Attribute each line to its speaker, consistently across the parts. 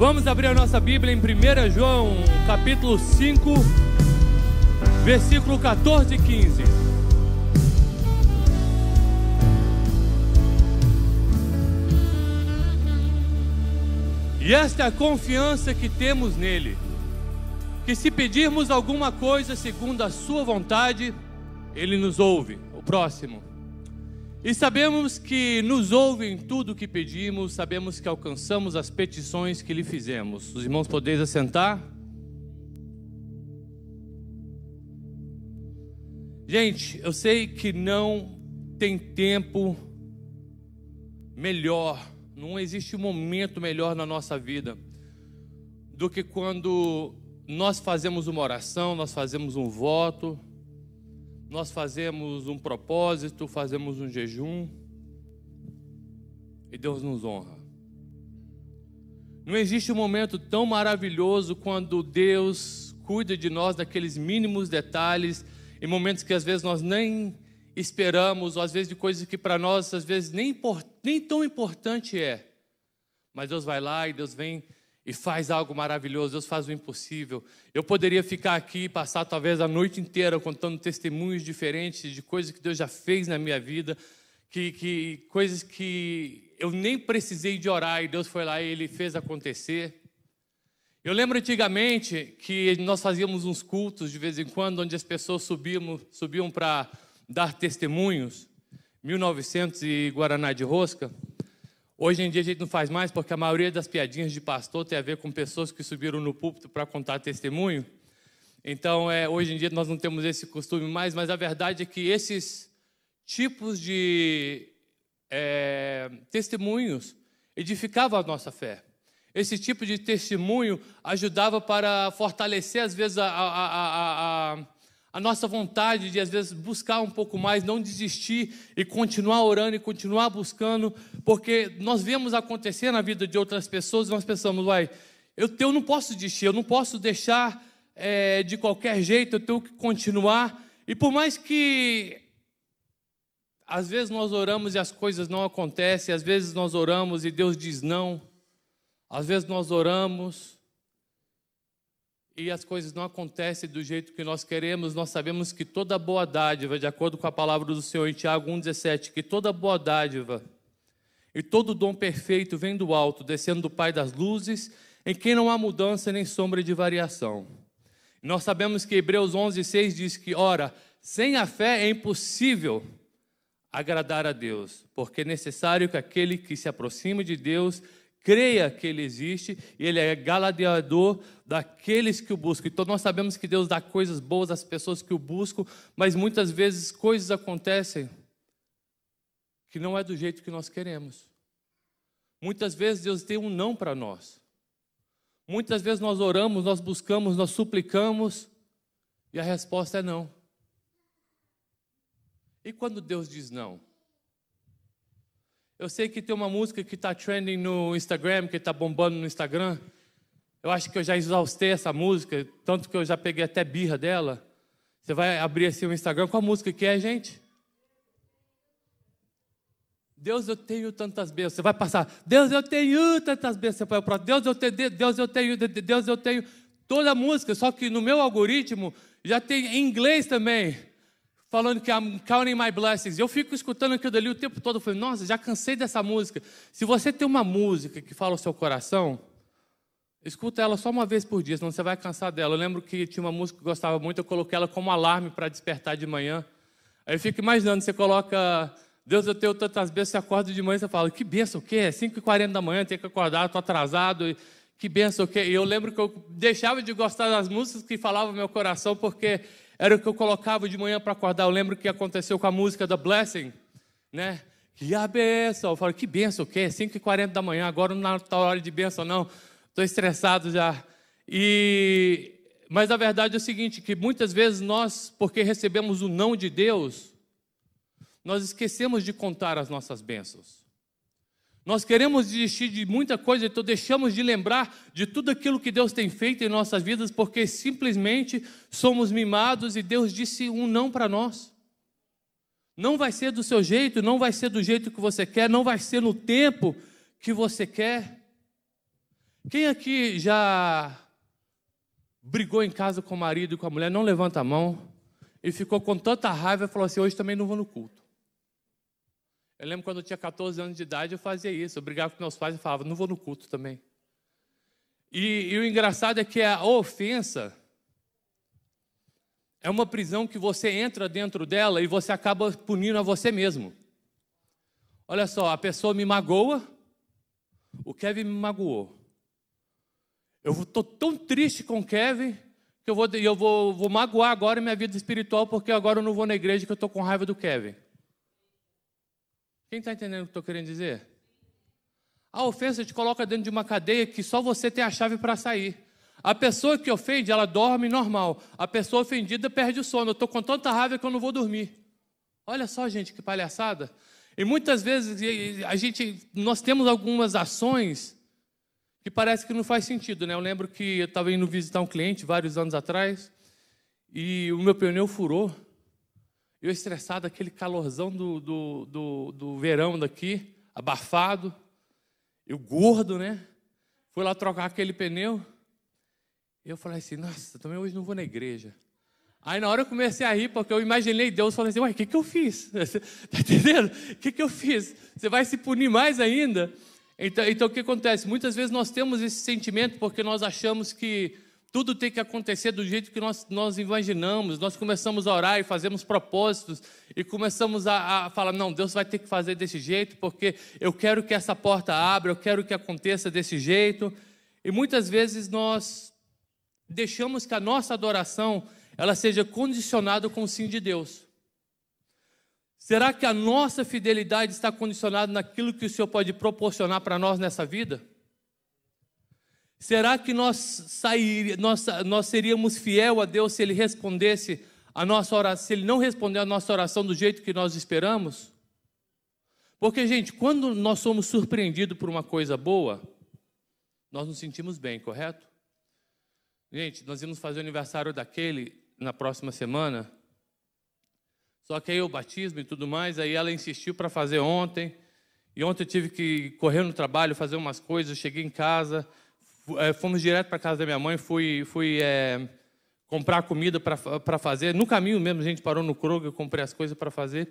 Speaker 1: Vamos abrir a nossa Bíblia em 1 João, capítulo 5, versículo 14 e 15. E esta é a confiança que temos nele, que se pedirmos alguma coisa segundo a sua vontade, ele nos ouve. O próximo. E sabemos que nos ouve em tudo o que pedimos, sabemos que alcançamos as petições que lhe fizemos. Os irmãos podeis assentar? Gente, eu sei que não tem tempo melhor, não existe um momento melhor na nossa vida do que quando nós fazemos uma oração, nós fazemos um voto, nós fazemos um propósito, fazemos um jejum e Deus nos honra. Não existe um momento tão maravilhoso quando Deus cuida de nós daqueles mínimos detalhes, em momentos que às vezes nós nem esperamos, ou às vezes de coisas que para nós às vezes nem, nem tão importante é. Mas Deus vai lá e Deus vem e faz algo maravilhoso, Deus faz o impossível. Eu poderia ficar aqui e passar talvez a noite inteira contando testemunhos diferentes de coisas que Deus já fez na minha vida, que, que coisas que eu nem precisei de orar e Deus foi lá e Ele fez acontecer. Eu lembro antigamente que nós fazíamos uns cultos de vez em quando, onde as pessoas subiam, subiam para dar testemunhos, 1900 e Guaraná de Rosca. Hoje em dia a gente não faz mais porque a maioria das piadinhas de pastor tem a ver com pessoas que subiram no púlpito para contar testemunho. Então, é, hoje em dia nós não temos esse costume mais, mas a verdade é que esses tipos de é, testemunhos edificavam a nossa fé. Esse tipo de testemunho ajudava para fortalecer, às vezes, a, a, a, a a nossa vontade de às vezes buscar um pouco mais, não desistir e continuar orando e continuar buscando, porque nós vemos acontecer na vida de outras pessoas e nós pensamos, vai, eu, eu não posso desistir, eu não posso deixar é, de qualquer jeito, eu tenho que continuar. E por mais que às vezes nós oramos e as coisas não acontecem, às vezes nós oramos e Deus diz não, às vezes nós oramos e as coisas não acontecem do jeito que nós queremos, nós sabemos que toda boa dádiva, de acordo com a palavra do Senhor em Tiago 1,17, que toda boa dádiva e todo dom perfeito vem do alto, descendo do Pai das luzes, em quem não há mudança nem sombra de variação. Nós sabemos que Hebreus 11,6 diz que, ora, sem a fé é impossível agradar a Deus, porque é necessário que aquele que se aproxima de Deus creia que Ele existe e Ele é galardoador daqueles que o buscam. Então nós sabemos que Deus dá coisas boas às pessoas que o buscam, mas muitas vezes coisas acontecem que não é do jeito que nós queremos. Muitas vezes Deus tem um não para nós. Muitas vezes nós oramos, nós buscamos, nós suplicamos e a resposta é não. E quando Deus diz não? Eu sei que tem uma música que está trending no Instagram, que está bombando no Instagram. Eu acho que eu já exaustei essa música, tanto que eu já peguei até birra dela. Você vai abrir assim o Instagram, qual a música que é, gente? Deus, eu tenho tantas bênçãos. Você vai passar, Deus, eu tenho tantas bênçãos. Você vai para Deus, eu tenho, Deus, eu tenho, Deus, eu tenho. Toda a música, só que no meu algoritmo já tem em inglês também falando que I'm counting my blessings. Eu fico escutando aquilo dali o tempo todo. Eu falei, nossa, já cansei dessa música. Se você tem uma música que fala o seu coração, escuta ela só uma vez por dia, senão você vai cansar dela. Eu lembro que tinha uma música que eu gostava muito, eu coloquei ela como alarme para despertar de manhã. Aí eu fico imaginando, você coloca, Deus, eu tenho tantas bênçãos, você acorda de manhã e você fala, que benção o quê? É 5h40 da manhã, tenho que acordar, estou atrasado. Que benção o quê? E eu lembro que eu deixava de gostar das músicas que falavam meu coração, porque era o que eu colocava de manhã para acordar. Eu lembro que aconteceu com a música da Blessing, né? Que a benção. Eu falei, que benção, o quê? 5h40 da manhã, agora não está hora de benção, não. Estou estressado já. E... Mas a verdade é o seguinte, que muitas vezes nós, porque recebemos o não de Deus, nós esquecemos de contar as nossas bênçãos. Nós queremos desistir de muita coisa, então deixamos de lembrar de tudo aquilo que Deus tem feito em nossas vidas, porque simplesmente somos mimados e Deus disse um não para nós. Não vai ser do seu jeito, não vai ser do jeito que você quer, não vai ser no tempo que você quer. Quem aqui já brigou em casa com o marido e com a mulher? Não levanta a mão. E ficou com tanta raiva e falou assim: hoje também não vou no culto. Eu lembro quando eu tinha 14 anos de idade, eu fazia isso. Eu brigava com meus pais e falava: não vou no culto também. E, e o engraçado é que a ofensa é uma prisão que você entra dentro dela e você acaba punindo a você mesmo. Olha só, a pessoa me magoa, o Kevin me magoou. Eu estou tão triste com o Kevin que eu vou, eu vou, vou magoar agora minha vida espiritual porque agora eu não vou na igreja que eu estou com raiva do Kevin. Quem está entendendo o que estou querendo dizer? A ofensa te coloca dentro de uma cadeia que só você tem a chave para sair. A pessoa que ofende, ela dorme normal. A pessoa ofendida perde o sono. Eu estou com tanta raiva que eu não vou dormir. Olha só, gente, que palhaçada. E muitas vezes a gente, nós temos algumas ações que parece que não faz sentido, né? Eu lembro que eu estava indo visitar um cliente vários anos atrás e o meu pneu furou. Eu estressado, aquele calorzão do, do, do, do verão daqui, abafado, eu gordo, né? Fui lá trocar aquele pneu. Eu falei assim, nossa, também hoje não vou na igreja. Aí na hora eu comecei a rir, porque eu imaginei Deus falando assim, ué, o que, que eu fiz? Está entendendo? O que, que eu fiz? Você vai se punir mais ainda? Então, então o que acontece? Muitas vezes nós temos esse sentimento porque nós achamos que tudo tem que acontecer do jeito que nós, nós imaginamos. Nós começamos a orar e fazemos propósitos e começamos a, a, falar: não, Deus vai ter que fazer desse jeito porque eu quero que essa porta abra, eu quero que aconteça desse jeito. E muitas vezes nós deixamos que a nossa adoração ela seja condicionada com o sim de Deus. Será que a nossa fidelidade está condicionada naquilo que o Senhor pode proporcionar para nós nessa vida? Será que nós, sair, nós, nós seríamos fiel a Deus se Ele respondesse a nossa oração, se Ele não responder a nossa oração do jeito que nós esperamos? Porque, gente, quando nós somos surpreendidos por uma coisa boa, nós nos sentimos bem, correto? Gente, nós íamos fazer o aniversário daquele na próxima semana. Só que aí o batismo e tudo mais, aí ela insistiu para fazer ontem. E ontem eu tive que correr no trabalho, fazer umas coisas, cheguei em casa, fomos direto para casa da minha mãe, fui, fui é, comprar comida para fazer. No caminho mesmo, a gente parou no Kroger, comprei as coisas para fazer.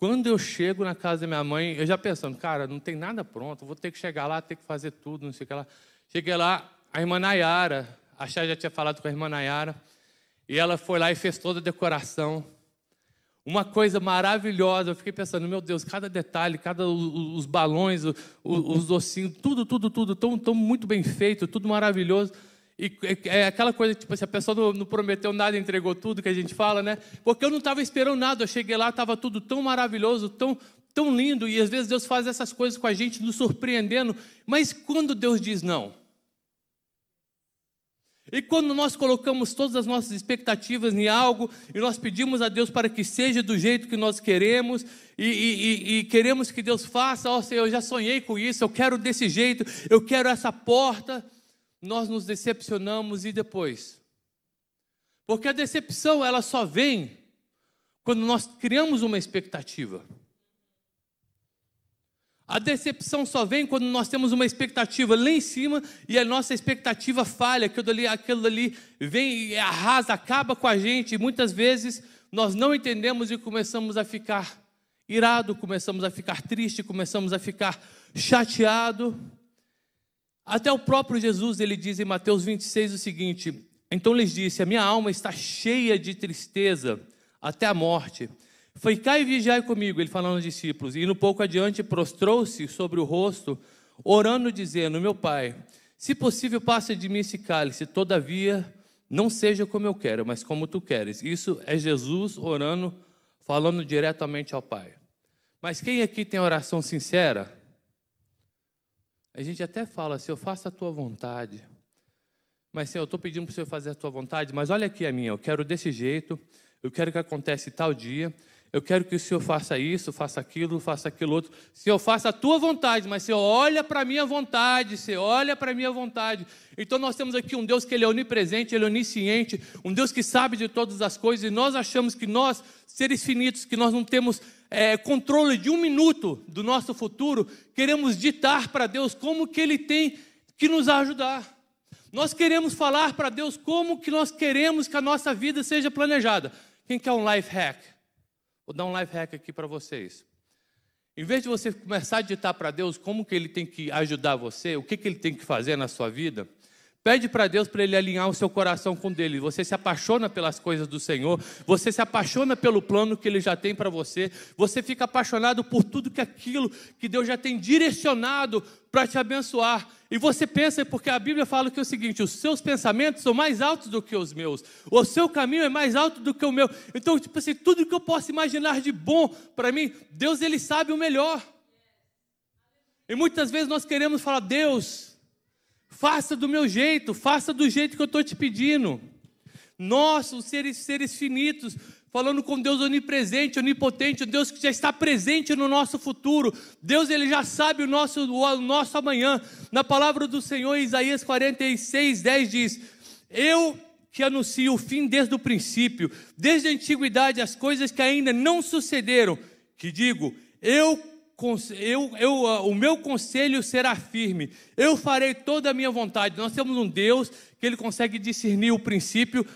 Speaker 1: Quando eu chego na casa da minha mãe, eu já pensando, cara, não tem nada pronto, vou ter que chegar lá, ter que fazer tudo, não sei o que lá. Cheguei lá, a irmã Nayara, a Chá já tinha falado com a irmã Nayara, e ela foi lá e fez toda a decoração. Uma coisa maravilhosa, eu fiquei pensando, meu Deus, cada detalhe, cada os balões, os, os docinhos, tudo, tudo, tudo, tão, tão muito bem feito, tudo maravilhoso. E é aquela coisa, tipo, se a pessoa não, não, prometeu nada, entregou tudo que a gente fala, né? Porque eu não estava esperando nada, eu cheguei lá, estava tudo tão maravilhoso, tão, tão lindo, e às vezes Deus faz essas coisas com a gente, nos surpreendendo, mas quando Deus diz não? E quando nós colocamos todas as nossas expectativas em algo e nós pedimos a Deus para que seja do jeito que nós queremos e, e, e queremos que Deus faça, ó oh, Senhor, eu já sonhei com isso, eu quero desse jeito, eu quero essa porta, nós nos decepcionamos e depois. Porque a decepção ela só vem quando nós criamos uma expectativa. A decepção só vem quando nós temos uma expectativa lá em cima e a nossa expectativa falha, aquilo ali, aquilo ali vem e arrasa, acaba com a gente. E muitas vezes nós não entendemos e começamos a ficar irado, começamos a ficar triste, começamos a ficar chateado. Até o próprio Jesus, ele diz em Mateus 26 o seguinte: Então lhes disse: A minha alma está cheia de tristeza até a morte. Foi cá e vigiai comigo, ele falando aos discípulos. E no pouco adiante prostrou-se sobre o rosto, orando, dizendo: Meu pai, se possível, passe de mim esse cálice, todavia não seja como eu quero, mas como tu queres. Isso é Jesus orando, falando diretamente ao Pai. Mas quem aqui tem oração sincera? A gente até fala assim: Eu faço a tua vontade. Mas Senhor, eu estou pedindo para o Senhor fazer a tua vontade, mas olha aqui a minha, eu quero desse jeito, eu quero que aconteça tal dia, eu quero que o Senhor faça isso, faça aquilo, faça aquilo outro. Senhor, faça a tua vontade, mas Senhor, olha para a minha vontade, Senhor, olha para a minha vontade. Então nós temos aqui um Deus que ele é onipresente, ele é onisciente, um Deus que sabe de todas as coisas, e nós achamos que nós, seres finitos, que nós não temos é, controle de um minuto do nosso futuro, queremos ditar para Deus como que ele tem que nos ajudar. Nós queremos falar para Deus como que nós queremos que a nossa vida seja planejada. Quem quer um life hack? Vou dar um life hack aqui para vocês. Em vez de você começar a ditar para Deus como que Ele tem que ajudar você, o que, que Ele tem que fazer na sua vida, Pede para Deus para Ele alinhar o seu coração com dele. Você se apaixona pelas coisas do Senhor, você se apaixona pelo plano que Ele já tem para você, você fica apaixonado por tudo que aquilo que Deus já tem direcionado para te abençoar. E você pensa, porque a Bíblia fala que é o seguinte: os seus pensamentos são mais altos do que os meus, o seu caminho é mais alto do que o meu. Então, tipo assim, tudo que eu posso imaginar de bom para mim, Deus Ele sabe o melhor. E muitas vezes nós queremos falar, Deus, Faça do meu jeito, faça do jeito que eu estou te pedindo. Nós, os seres, seres finitos, falando com Deus onipresente, onipotente, Deus que já está presente no nosso futuro. Deus, ele já sabe o nosso, o nosso amanhã. Na palavra do Senhor, Isaías 46, 10 diz: Eu que anuncio o fim desde o princípio, desde a antiguidade, as coisas que ainda não sucederam, que digo, eu eu, eu, ah, o meu conselho será firme, eu farei toda a minha vontade. Nós temos um Deus que ele consegue discernir o princípio,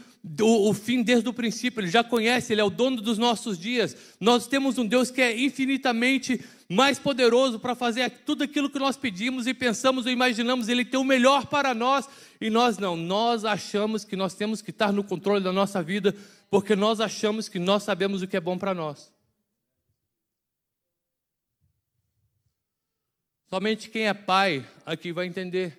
Speaker 1: o, o fim desde o princípio, ele já conhece, ele é o dono dos nossos dias. Nós temos um Deus que é infinitamente mais poderoso para fazer tudo aquilo que nós pedimos e pensamos ou imaginamos, ele tem o melhor para nós e nós não. Nós achamos que nós temos que estar no controle da nossa vida porque nós achamos que nós sabemos o que é bom para nós. Somente quem é pai aqui vai entender.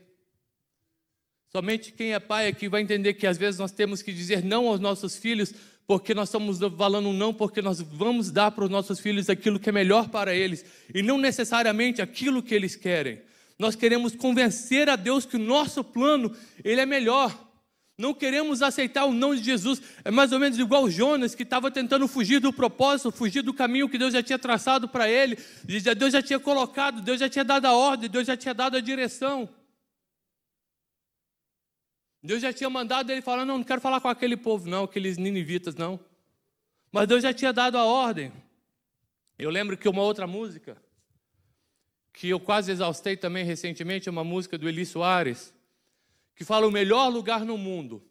Speaker 1: Somente quem é pai aqui vai entender que às vezes nós temos que dizer não aos nossos filhos, porque nós estamos falando não, porque nós vamos dar para os nossos filhos aquilo que é melhor para eles, e não necessariamente aquilo que eles querem. Nós queremos convencer a Deus que o nosso plano ele é melhor. Não queremos aceitar o não de Jesus. É mais ou menos igual Jonas, que estava tentando fugir do propósito, fugir do caminho que Deus já tinha traçado para ele. Deus já tinha colocado, Deus já tinha dado a ordem, Deus já tinha dado a direção. Deus já tinha mandado ele falar: não, não quero falar com aquele povo, não, aqueles ninivitas, não. Mas Deus já tinha dado a ordem. Eu lembro que uma outra música, que eu quase exaustei também recentemente, é uma música do Eli Soares que fala: o melhor lugar no mundo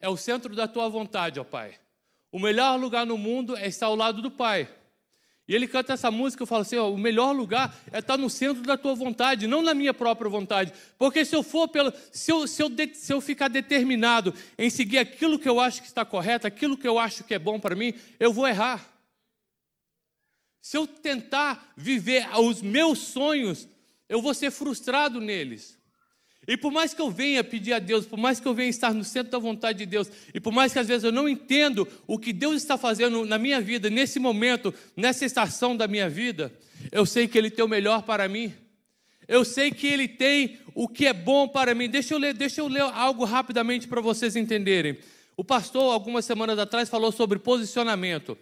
Speaker 1: é o centro da tua vontade, ó Pai. O melhor lugar no mundo é estar ao lado do Pai. E ele canta essa música, eu falo assim: ó, o melhor lugar é estar no centro da tua vontade, não na minha própria vontade. Porque se eu for pelo, se eu, se eu, de, se eu ficar determinado em seguir aquilo que eu acho que está correto, aquilo que eu acho que é bom para mim, eu vou errar. Se eu tentar viver os meus sonhos, eu vou ser frustrado neles. E por mais que eu venha pedir a Deus, por mais que eu venha estar no centro da vontade de Deus, e por mais que às vezes eu não entendo o que Deus está fazendo na minha vida, nesse momento, nessa estação da minha vida, eu sei que Ele tem o melhor para mim. Eu sei que Ele tem o que é bom para mim. Deixa eu ler, deixa eu ler algo rapidamente para vocês entenderem. O pastor, algumas semanas atrás, falou sobre posicionamento.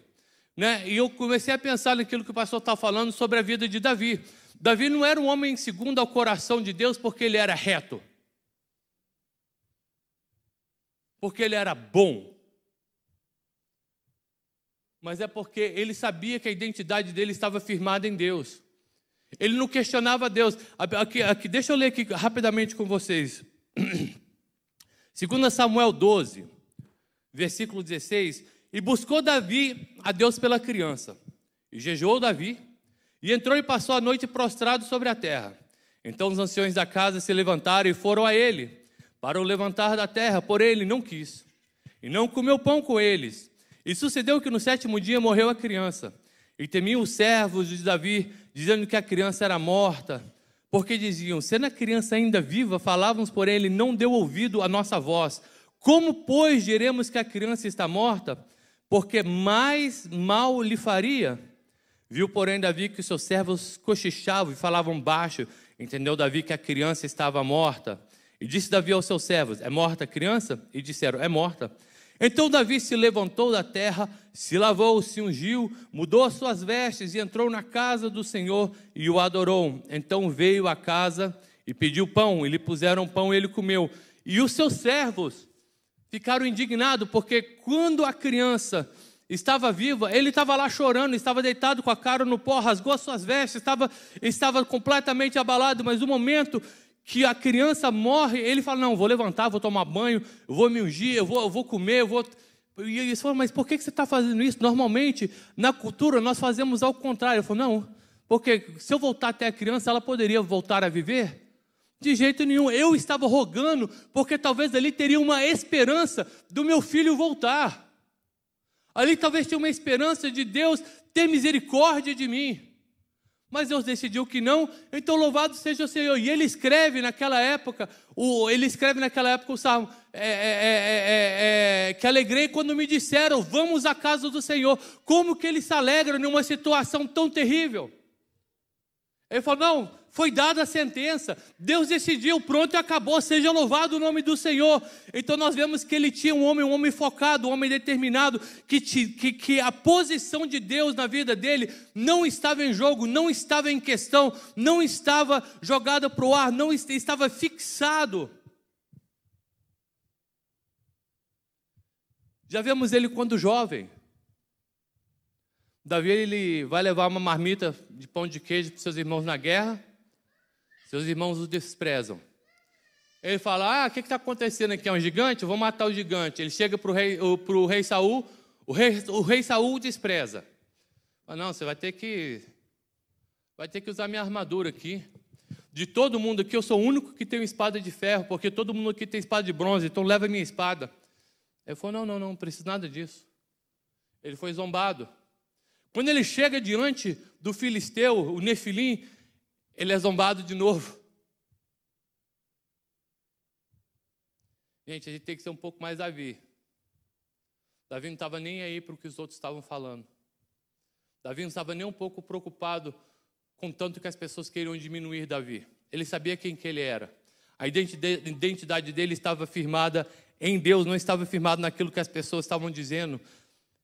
Speaker 1: Né? E eu comecei a pensar naquilo que o pastor está falando sobre a vida de Davi. Davi não era um homem segundo ao coração de Deus porque ele era reto, porque ele era bom, mas é porque ele sabia que a identidade dele estava firmada em Deus. Ele não questionava Deus. Aqui, aqui, deixa eu ler aqui rapidamente com vocês. 2 Samuel 12, versículo 16. E buscou Davi a Deus pela criança. E jejuou Davi e entrou e passou a noite prostrado sobre a terra. Então os anciões da casa se levantaram e foram a ele, para o levantar da terra, porém ele não quis. E não comeu pão com eles. E sucedeu que no sétimo dia morreu a criança. E temiam os servos de Davi, dizendo que a criança era morta. Porque diziam: sendo a criança ainda viva, falávamos, porém ele não deu ouvido à nossa voz. Como, pois, diremos que a criança está morta? Porque mais mal lhe faria. Viu, porém, Davi que seus servos cochichavam e falavam baixo. Entendeu Davi que a criança estava morta. E disse Davi aos seus servos: É morta a criança? E disseram: É morta. Então Davi se levantou da terra, se lavou, se ungiu, mudou as suas vestes e entrou na casa do Senhor e o adorou. Então veio à casa e pediu pão, e lhe puseram pão e ele comeu. E os seus servos ficaram indignados, porque quando a criança estava viva, ele estava lá chorando, estava deitado com a cara no pó, rasgou as suas vestes, estava, estava completamente abalado, mas o momento que a criança morre, ele fala: Não, vou levantar, vou tomar banho, vou me ungir, eu vou, eu vou comer, eu vou. E eles falam: Mas por que você está fazendo isso? Normalmente, na cultura, nós fazemos ao contrário. Eu falo: Não, porque se eu voltar até a criança, ela poderia voltar a viver? De jeito nenhum. Eu estava rogando, porque talvez ali teria uma esperança do meu filho voltar. Ali talvez tinha uma esperança de Deus ter misericórdia de mim. Mas Deus decidiu que não, então louvado seja o Senhor. E ele escreve naquela época, o, ele escreve naquela época o salmo, é, é, é, que alegrei quando me disseram, vamos à casa do Senhor. Como que ele se alegra numa situação tão terrível? Ele falou: não, foi dada a sentença, Deus decidiu, pronto e acabou, seja louvado o nome do Senhor. Então nós vemos que ele tinha um homem, um homem focado, um homem determinado, que, que, que a posição de Deus na vida dele não estava em jogo, não estava em questão, não estava jogada para o ar, não estava fixado. Já vemos ele quando jovem. Davi ele vai levar uma marmita de pão de queijo para seus irmãos na guerra. Seus irmãos o desprezam. Ele fala: Ah, o que está acontecendo aqui? É um gigante? Eu vou matar o gigante. Ele chega para o rei, rei Saul, o rei, o rei Saul despreza. Fala, não, você vai ter que. Vai ter que usar minha armadura aqui. De todo mundo aqui, eu sou o único que tem espada de ferro, porque todo mundo aqui tem espada de bronze, então leva minha espada. Ele falou: Não, não, não, não preciso nada disso. Ele foi zombado. Quando ele chega diante do filisteu, o Nefilim, ele é zombado de novo. Gente, a gente tem que ser um pouco mais Davi. Davi não estava nem aí para o que os outros estavam falando. Davi não estava nem um pouco preocupado com tanto que as pessoas queriam diminuir Davi. Ele sabia quem que ele era. A identidade dele estava firmada em Deus, não estava firmada naquilo que as pessoas estavam dizendo.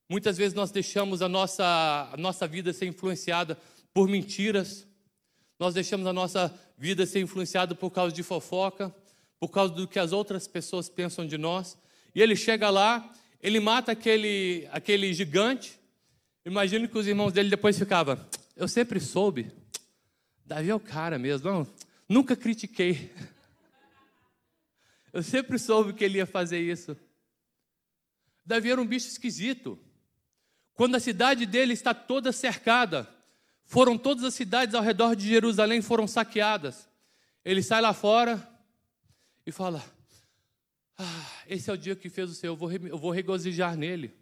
Speaker 1: Muitas vezes nós deixamos a nossa, a nossa vida ser influenciada por mentiras, nós deixamos a nossa vida ser influenciada por causa de fofoca, por causa do que as outras pessoas pensam de nós. E ele chega lá, ele mata aquele, aquele gigante. Imagino que os irmãos dele depois ficavam, eu sempre soube, Davi é o cara mesmo, não, nunca critiquei. Eu sempre soube que ele ia fazer isso. Davi era um bicho esquisito. Quando a cidade dele está toda cercada, foram todas as cidades ao redor de Jerusalém foram saqueadas. Ele sai lá fora e fala: ah, esse é o dia que fez o Senhor, eu vou, eu vou regozijar nele.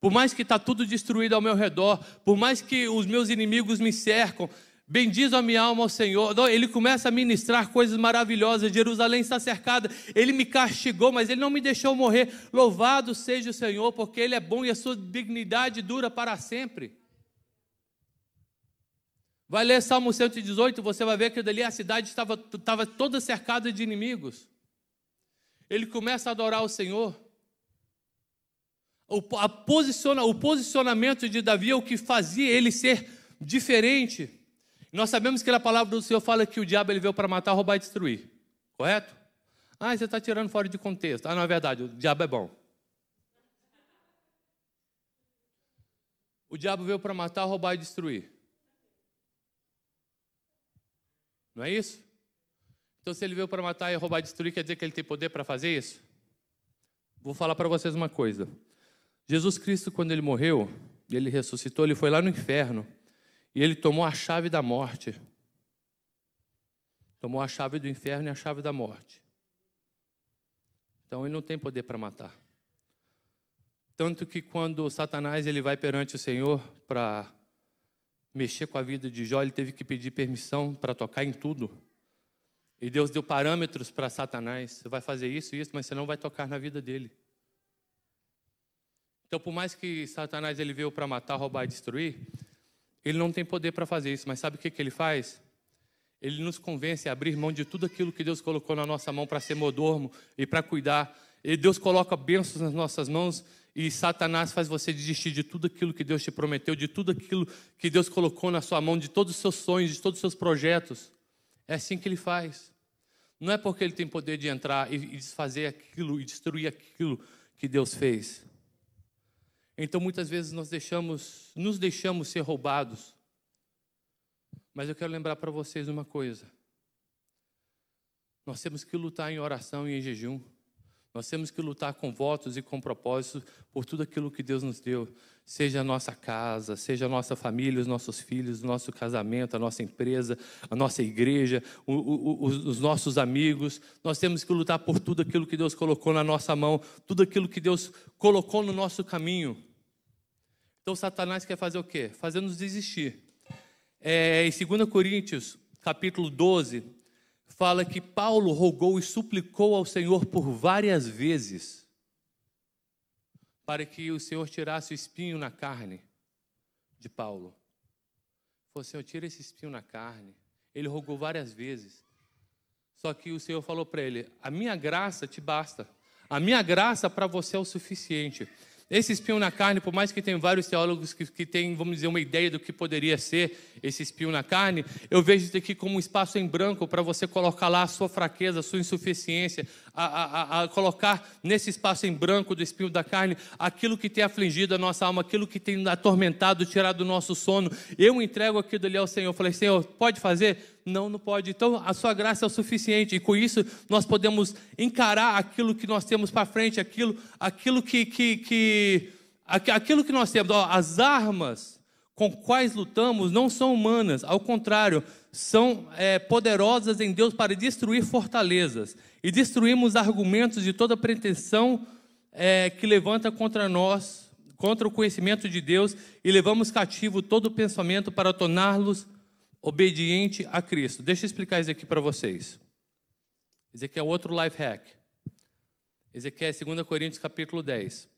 Speaker 1: Por mais que está tudo destruído ao meu redor, por mais que os meus inimigos me cercam, bendiz a minha alma ao Senhor. Ele começa a ministrar coisas maravilhosas. Jerusalém está cercada. Ele me castigou, mas ele não me deixou morrer. Louvado seja o Senhor, porque ele é bom e a sua dignidade dura para sempre. Vai ler Salmo 118, você vai ver que dali a cidade estava, estava toda cercada de inimigos. Ele começa a adorar o Senhor. O, posiciona, o posicionamento de Davi é o que fazia ele ser diferente. Nós sabemos que a palavra do Senhor fala que o diabo ele veio para matar, roubar e destruir. Correto? Ah, você está tirando fora de contexto. Ah, não é verdade, o diabo é bom. O diabo veio para matar, roubar e destruir. Não é isso? Então, se ele veio para matar e roubar e destruir, quer dizer que ele tem poder para fazer isso? Vou falar para vocês uma coisa. Jesus Cristo, quando ele morreu, ele ressuscitou, ele foi lá no inferno e ele tomou a chave da morte. Tomou a chave do inferno e a chave da morte. Então ele não tem poder para matar. Tanto que quando Satanás ele vai perante o Senhor para mexer com a vida de Jó, ele teve que pedir permissão para tocar em tudo. E Deus deu parâmetros para Satanás. Você vai fazer isso e isso, mas você não vai tocar na vida dele. Então, por mais que Satanás ele veio para matar, roubar e destruir, ele não tem poder para fazer isso. Mas sabe o que, que ele faz? Ele nos convence a abrir mão de tudo aquilo que Deus colocou na nossa mão para ser modormo e para cuidar. E Deus coloca bênçãos nas nossas mãos e Satanás faz você desistir de tudo aquilo que Deus te prometeu, de tudo aquilo que Deus colocou na sua mão, de todos os seus sonhos, de todos os seus projetos. É assim que ele faz. Não é porque ele tem poder de entrar e desfazer aquilo e destruir aquilo que Deus fez. Então muitas vezes nós deixamos, nos deixamos ser roubados. Mas eu quero lembrar para vocês uma coisa. Nós temos que lutar em oração e em jejum. Nós temos que lutar com votos e com propósitos por tudo aquilo que Deus nos deu, seja a nossa casa, seja a nossa família, os nossos filhos, o nosso casamento, a nossa empresa, a nossa igreja, o, o, os nossos amigos. Nós temos que lutar por tudo aquilo que Deus colocou na nossa mão, tudo aquilo que Deus colocou no nosso caminho. Então, Satanás quer fazer o quê? Fazer-nos desistir. É, em 2 Coríntios, capítulo 12, fala que Paulo rogou e suplicou ao Senhor por várias vezes para que o Senhor tirasse o espinho na carne de Paulo. Falou, Senhor, tira esse espinho na carne. Ele rogou várias vezes. Só que o Senhor falou para ele: A minha graça te basta. A minha graça para você é o suficiente. Esse espinho na carne, por mais que tenha vários teólogos que, que têm, vamos dizer, uma ideia do que poderia ser esse espinho na carne, eu vejo isso aqui como um espaço em branco para você colocar lá a sua fraqueza, a sua insuficiência, a, a, a, colocar nesse espaço em branco do espinho da carne aquilo que tem afligido a nossa alma, aquilo que tem atormentado, tirado do nosso sono. Eu entrego aquilo ali ao Senhor. Eu falei, Senhor, pode fazer? Não, não pode. Então, a sua graça é o suficiente. E com isso, nós podemos encarar aquilo que nós temos para frente, aquilo, aquilo que, que, que, aquilo que nós temos. As armas com quais lutamos não são humanas, ao contrário, são é, poderosas em Deus para destruir fortalezas. E destruímos argumentos de toda pretensão é, que levanta contra nós, contra o conhecimento de Deus, e levamos cativo todo pensamento para torná-los obediente a Cristo. Deixa eu explicar isso aqui para vocês. Esse aqui é outro life hack. Esse aqui é 2 Coríntios capítulo 10.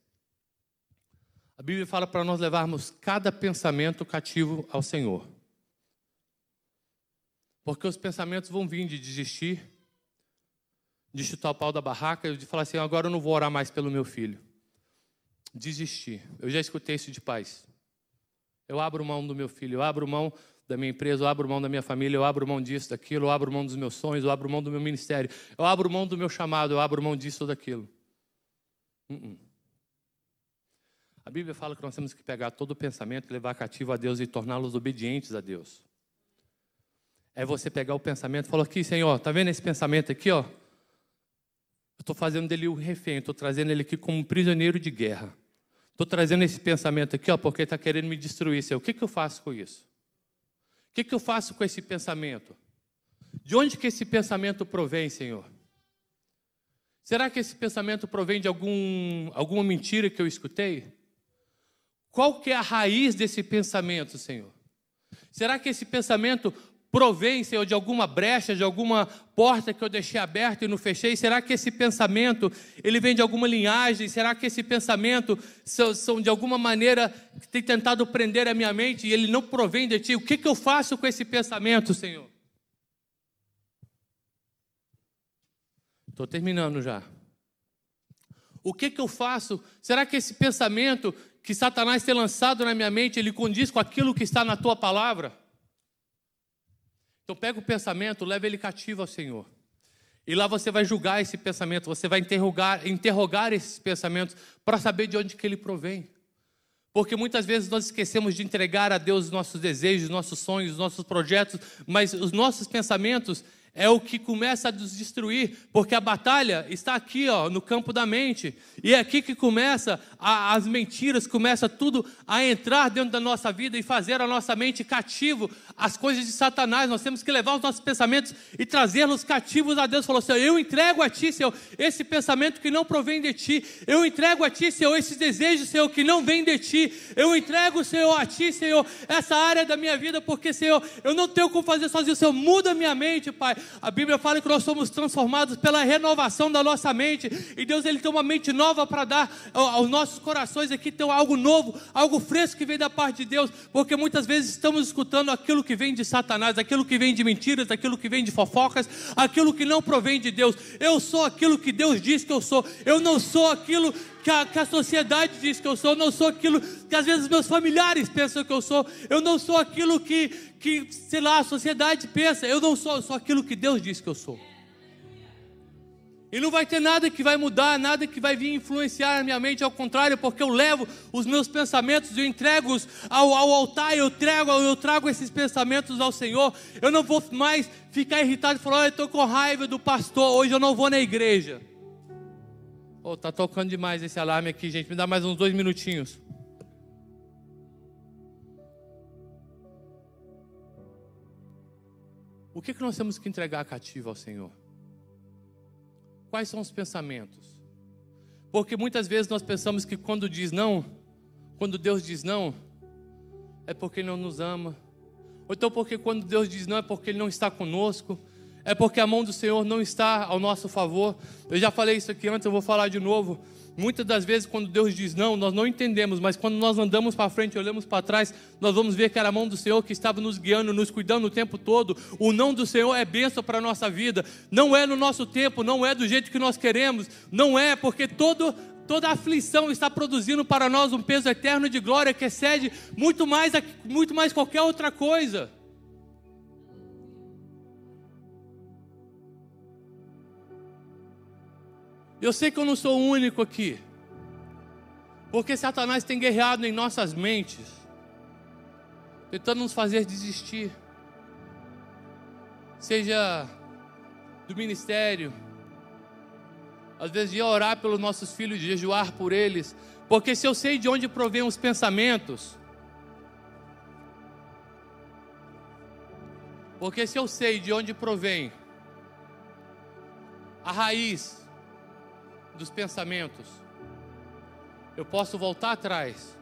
Speaker 1: A Bíblia fala para nós levarmos cada pensamento cativo ao Senhor. Porque os pensamentos vão vir de desistir, de chutar o pau da barraca, de falar assim: agora eu não vou orar mais pelo meu filho. Desistir. Eu já escutei isso de pais. Eu abro mão do meu filho, eu abro mão da minha empresa, eu abro mão da minha família, eu abro mão disso, daquilo, eu abro mão dos meus sonhos, eu abro mão do meu ministério, eu abro mão do meu chamado, eu abro mão disso ou daquilo. Uh -uh. A Bíblia fala que nós temos que pegar todo o pensamento, levar cativo a Deus e torná-los obedientes a Deus. É você pegar o pensamento e falar aqui, Senhor, tá vendo esse pensamento aqui, ó? Eu estou fazendo dele o refém, estou trazendo ele aqui como um prisioneiro de guerra. Estou trazendo esse pensamento aqui, ó, porque está querendo me destruir. Senhor, o que, que eu faço com isso? O que, que eu faço com esse pensamento? De onde que esse pensamento provém, Senhor? Será que esse pensamento provém de algum, alguma mentira que eu escutei? Qual que é a raiz desse pensamento, Senhor? Será que esse pensamento provém, Senhor, de alguma brecha, de alguma porta que eu deixei aberta e não fechei? Será que esse pensamento, ele vem de alguma linhagem? Será que esse pensamento são, são de alguma maneira que tem tentado prender a minha mente e ele não provém de Ti? O que, que eu faço com esse pensamento, Senhor? Estou terminando já. O que, que eu faço? Será que esse pensamento que Satanás tem lançado na minha mente, ele condiz com aquilo que está na tua palavra? Então pega o pensamento, leva ele cativo ao Senhor. E lá você vai julgar esse pensamento, você vai interrogar, interrogar esses pensamentos para saber de onde que ele provém. Porque muitas vezes nós esquecemos de entregar a Deus os nossos desejos, os nossos sonhos, os nossos projetos, mas os nossos pensamentos, é o que começa a nos destruir, porque a batalha está aqui, ó, no campo da mente. E é aqui que começa a, as mentiras, começa tudo a entrar dentro da nossa vida e fazer a nossa mente cativo às coisas de Satanás. Nós temos que levar os nossos pensamentos e trazê-los cativos a Deus. Falou, Senhor, eu entrego a Ti, Senhor, esse pensamento que não provém de Ti. Eu entrego a Ti, Senhor, esses desejos, Senhor, que não vêm de Ti. Eu entrego, Senhor, a Ti, Senhor, essa área da minha vida, porque, Senhor, eu não tenho como fazer sozinho. Senhor, muda minha mente, Pai. A Bíblia fala que nós somos transformados pela renovação da nossa mente. E Deus ele tem uma mente nova para dar aos nossos corações aqui, tem algo novo, algo fresco que vem da parte de Deus, porque muitas vezes estamos escutando aquilo que vem de Satanás, aquilo que vem de mentiras, aquilo que vem de fofocas, aquilo que não provém de Deus. Eu sou aquilo que Deus diz que eu sou. Eu não sou aquilo que a, que a, sociedade diz que eu sou, eu não sou aquilo que às vezes meus familiares pensam que eu sou, eu não sou aquilo que, que sei lá, a sociedade pensa, eu não sou, eu sou aquilo que Deus diz que eu sou. E não vai ter nada que vai mudar, nada que vai vir influenciar a minha mente, ao contrário, porque eu levo os meus pensamentos, eu entrego ao, ao altar, eu trago, eu trago esses pensamentos ao Senhor. Eu não vou mais ficar irritado e falar, oh, eu estou com raiva do pastor, hoje eu não vou na igreja. Oh, tá tocando demais esse alarme aqui, gente. Me dá mais uns dois minutinhos. O que, que nós temos que entregar cativo ao Senhor? Quais são os pensamentos? Porque muitas vezes nós pensamos que quando diz não, quando Deus diz não, é porque Ele não nos ama. Ou então porque quando Deus diz não é porque Ele não está conosco. É porque a mão do Senhor não está ao nosso favor. Eu já falei isso aqui antes, eu vou falar de novo. Muitas das vezes, quando Deus diz não, nós não entendemos, mas quando nós andamos para frente e olhamos para trás, nós vamos ver que era a mão do Senhor que estava nos guiando, nos cuidando o tempo todo. O não do Senhor é bênção para a nossa vida. Não é no nosso tempo, não é do jeito que nós queremos, não é porque todo, toda aflição está produzindo para nós um peso eterno de glória que excede muito mais, muito mais qualquer outra coisa. Eu sei que eu não sou o único aqui. Porque Satanás tem guerreado em nossas mentes, tentando nos fazer desistir. Seja do ministério, às vezes de orar pelos nossos filhos, de jejuar por eles, porque se eu sei de onde provém os pensamentos, porque se eu sei de onde provém a raiz dos pensamentos, eu posso voltar atrás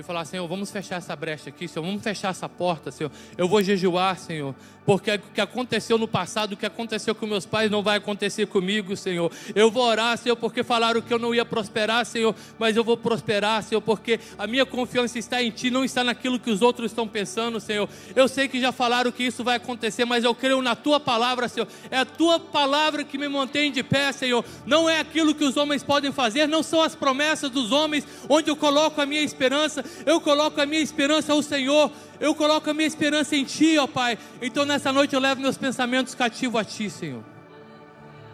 Speaker 1: e falar: Senhor, vamos fechar essa brecha aqui, Senhor, vamos fechar essa porta, Senhor. Eu vou jejuar, Senhor, porque o que aconteceu no passado, o que aconteceu com meus pais, não vai acontecer comigo, Senhor. Eu vou orar, Senhor, porque falaram que eu não ia prosperar, Senhor, mas eu vou prosperar, Senhor, porque a minha confiança está em Ti, não está naquilo que os outros estão pensando, Senhor. Eu sei que já falaram que isso vai acontecer, mas eu creio na Tua palavra, Senhor. É a Tua palavra que me mantém de pé, Senhor. Não é aquilo que os homens podem fazer, não são as promessas dos homens onde eu coloco a minha esperança, eu coloco a minha esperança ao Senhor, eu coloco a minha esperança em Ti, ó Pai. Então nessa noite eu levo meus pensamentos cativos a Ti, Senhor.